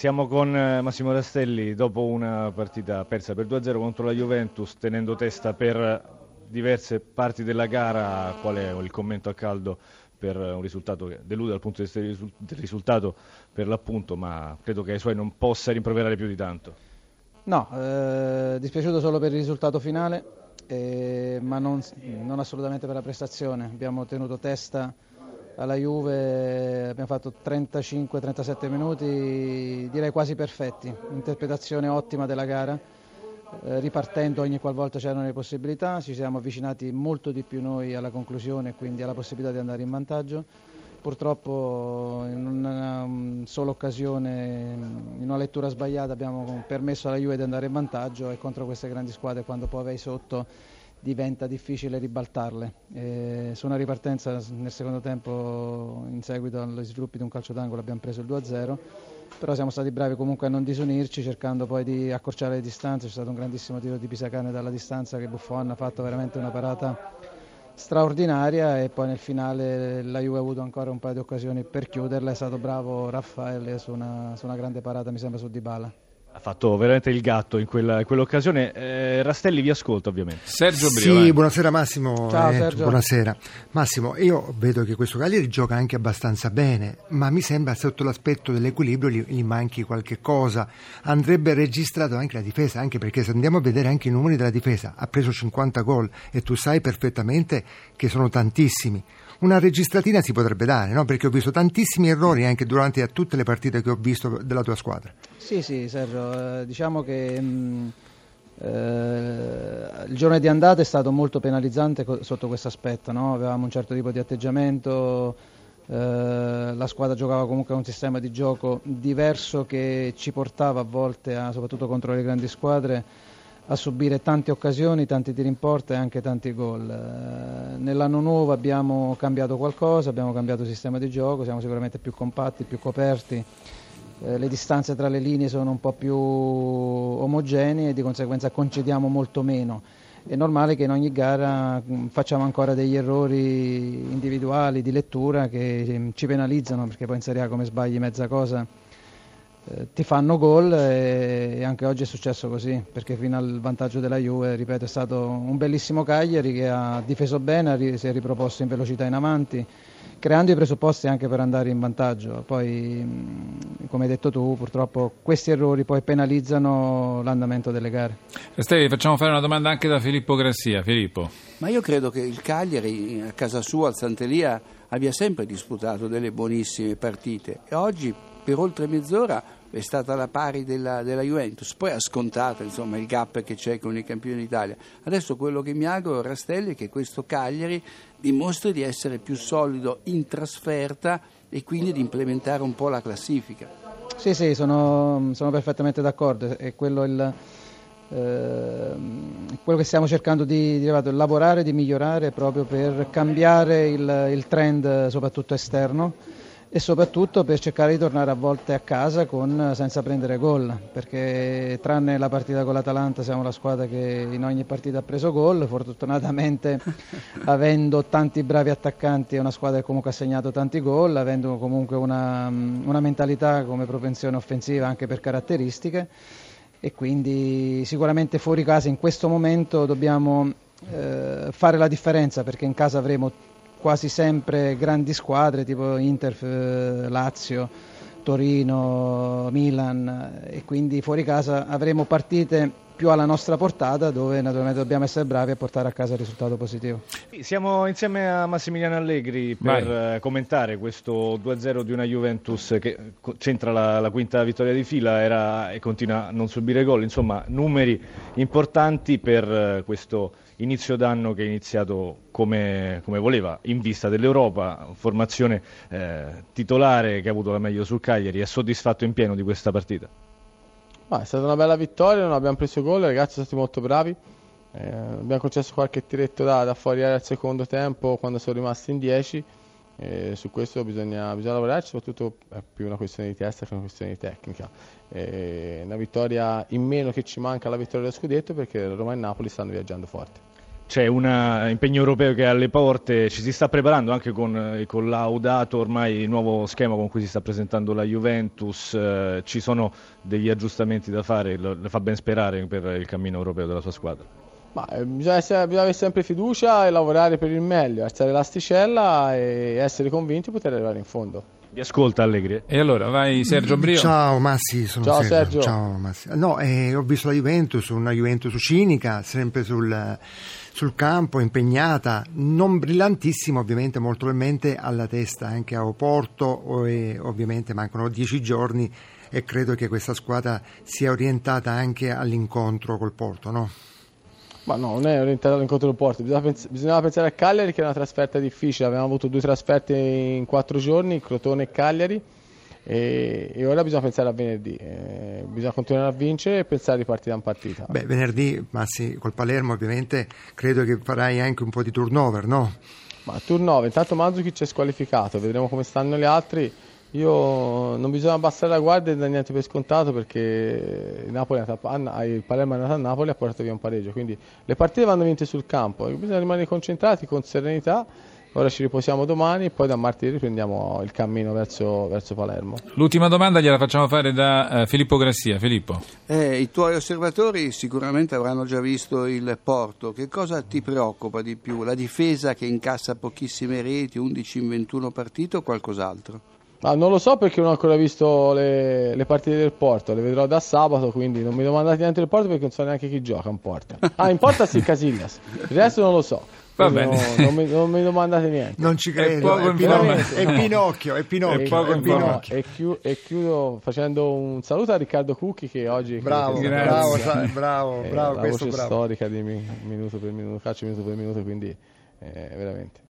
Siamo con eh, Massimo Rastelli dopo una partita persa per 2-0 contro la Juventus, tenendo testa per diverse parti della gara. Qual è il commento a caldo per un risultato che delude dal punto di vista del risultato per l'appunto, ma credo che ai suoi non possa rimproverare più di tanto. No, eh, dispiaciuto solo per il risultato finale, eh, ma non, non assolutamente per la prestazione. Abbiamo tenuto testa alla Juve abbiamo fatto 35-37 minuti direi quasi perfetti, interpretazione ottima della gara, eh, ripartendo ogni qualvolta c'erano le possibilità, ci siamo avvicinati molto di più noi alla conclusione e quindi alla possibilità di andare in vantaggio. Purtroppo in una sola occasione, in una lettura sbagliata abbiamo permesso alla Juve di andare in vantaggio e contro queste grandi squadre quando poi vai sotto diventa difficile ribaltarle. E su una ripartenza nel secondo tempo, in seguito agli sviluppi di un calcio d'angolo, abbiamo preso il 2-0, però siamo stati bravi comunque a non disunirci, cercando poi di accorciare le distanze. C'è stato un grandissimo tiro di Pisacane dalla distanza che Buffon ha fatto veramente una parata straordinaria e poi nel finale la Juve ha avuto ancora un paio di occasioni per chiuderla, è stato bravo Raffaele su una, su una grande parata mi sembra su Dybala. Ha fatto veramente il gatto in, quella, in quell'occasione. Eh, Rastelli vi ascolta ovviamente. Sergio Brio. Sì, buonasera Massimo. Ciao, eh, buonasera. Massimo, io vedo che questo Cagliari gioca anche abbastanza bene, ma mi sembra sotto l'aspetto dell'equilibrio gli, gli manchi qualche cosa. Andrebbe registrato anche la difesa, anche perché se andiamo a vedere anche i numeri della difesa, ha preso 50 gol e tu sai perfettamente che sono tantissimi una registratina si potrebbe dare, no? perché ho visto tantissimi errori anche durante tutte le partite che ho visto della tua squadra. Sì, sì, Sergio, eh, diciamo che mh, mm, eh, il giorno di andata è stato molto penalizzante co- sotto questo aspetto, no? avevamo un certo tipo di atteggiamento, eh, la squadra giocava comunque un sistema di gioco diverso che ci portava a volte, a, soprattutto contro le grandi squadre, a subire tante occasioni, tanti tiri in porta e anche tanti gol. Eh, nell'anno nuovo abbiamo cambiato qualcosa, abbiamo cambiato sistema di gioco, siamo sicuramente più compatti, più coperti, eh, le distanze tra le linee sono un po' più omogenee e di conseguenza concediamo molto meno. È normale che in ogni gara mm, facciamo ancora degli errori individuali di lettura che mm, ci penalizzano perché poi in Serie A come sbagli mezza cosa ti fanno gol e anche oggi è successo così perché fino al vantaggio della Juve ripeto è stato un bellissimo Cagliari che ha difeso bene si è riproposto in velocità in avanti creando i presupposti anche per andare in vantaggio. Poi come hai detto tu purtroppo questi errori poi penalizzano l'andamento delle gare. Stevi facciamo fare una domanda anche da Filippo Grassia. Filippo. Ma io credo che il Cagliari a casa sua al Santelia abbia sempre disputato delle buonissime partite. E oggi per oltre mezz'ora è stata alla pari della, della, Juventus, poi ha scontato insomma, il gap che c'è con i campioni d'Italia. Adesso quello che mi auguro, Rastelli, è che questo Cagliari dimostri di essere più solido in trasferta e quindi di implementare un po' la classifica. Sì, sì, sono, sono perfettamente d'accordo, è quello, il, eh, quello che stiamo cercando di, di lavorare, di migliorare proprio per cambiare il, il trend soprattutto esterno e soprattutto per cercare di tornare a volte a casa con, senza prendere gol, perché tranne la partita con l'Atalanta siamo la squadra che in ogni partita ha preso gol, fortunatamente avendo tanti bravi attaccanti è una squadra che comunque ha segnato tanti gol, avendo comunque una, una mentalità come propensione offensiva anche per caratteristiche. E quindi sicuramente fuori casa in questo momento dobbiamo eh, fare la differenza perché in casa avremo quasi sempre grandi squadre tipo Inter, Lazio, Torino, Milan e quindi fuori casa avremo partite più alla nostra portata dove naturalmente dobbiamo essere bravi a portare a casa il risultato positivo. Siamo insieme a Massimiliano Allegri per Vai. Eh, commentare questo 2-0 di una Juventus che centra la, la quinta vittoria di fila era, e continua a non subire gol, insomma numeri importanti per eh, questo inizio d'anno che è iniziato come, come voleva, in vista dell'Europa, formazione eh, titolare che ha avuto la meglio sul Cagliari, è soddisfatto in pieno di questa partita? Ma è stata una bella vittoria, non abbiamo preso gol, i ragazzi sono stati molto bravi. Eh, abbiamo concesso qualche tiretto da, da fuori al secondo tempo quando sono rimasti in 10. Eh, su questo bisogna, bisogna lavorare, soprattutto è più una questione di testa che una questione di tecnica. Eh, una vittoria in meno che ci manca alla vittoria dello scudetto perché Roma e Napoli stanno viaggiando forte. C'è un impegno europeo che è alle porte, ci si sta preparando anche con, con l'audato ormai il nuovo schema con cui si sta presentando la Juventus, eh, ci sono degli aggiustamenti da fare, le fa ben sperare per il cammino europeo della sua squadra. Ma, eh, bisogna, essere, bisogna, avere sempre fiducia e lavorare per il meglio, alzare l'asticella e essere convinti di poter arrivare in fondo. Vi ascolta Allegri. E allora vai Sergio Brio. Ciao Massi, sono Ciao Sergio. Sergio. Ciao Massi. No, eh, ho visto la Juventus, una Juventus cinica, sempre sul, sul campo, impegnata, non brillantissima ovviamente, molto probabilmente alla testa anche a Oporto e ovviamente mancano dieci giorni e credo che questa squadra sia orientata anche all'incontro col Porto, no? Ma no, non è orientato all'incontro del Porto, Bisogna pens- bisognava pensare a Cagliari che è una trasferta difficile, abbiamo avuto due trasferte in quattro giorni, Crotone e Cagliari e, e ora bisogna pensare a venerdì, eh, bisogna continuare a vincere e pensare di partita in partita. Beh, venerdì, Massi, col Palermo ovviamente credo che farai anche un po' di turnover, no? Ma turnover, intanto Mandzukic è squalificato, vedremo come stanno gli altri. Io non bisogna abbassare la guardia e dare niente per scontato perché il, Napoli è a, il Palermo è andato a Napoli e ha portato via un pareggio. Quindi le partite vanno vinte sul campo, bisogna rimanere concentrati con serenità. Ora ci riposiamo domani e poi da martedì riprendiamo il cammino verso, verso Palermo. L'ultima domanda gliela facciamo fare da uh, Filippo Grassia. Filippo. Eh, I tuoi osservatori sicuramente avranno già visto il Porto. Che cosa ti preoccupa di più? La difesa che incassa pochissime reti, 11 in 21 partite o qualcos'altro? Ah, non lo so perché non ho ancora visto le, le, partite del Porto, le vedrò da sabato, quindi non mi domandate niente del Porto perché non so neanche chi gioca in porta. Ah, in porta sì Casillas, il resto non lo so. Va bene. No, non, mi, non, mi, domandate niente. Non ci credo, è, è, Pino- è Pinocchio, è Pinocchio. È è Pinocchio. E, chiu- e, chiudo facendo un saluto a Riccardo Cucchi che oggi... Bravo, che bravo, bravo, è bravo, la voce bravo. storica di minuto per minuto, calcio minuto per minuto, quindi eh, veramente...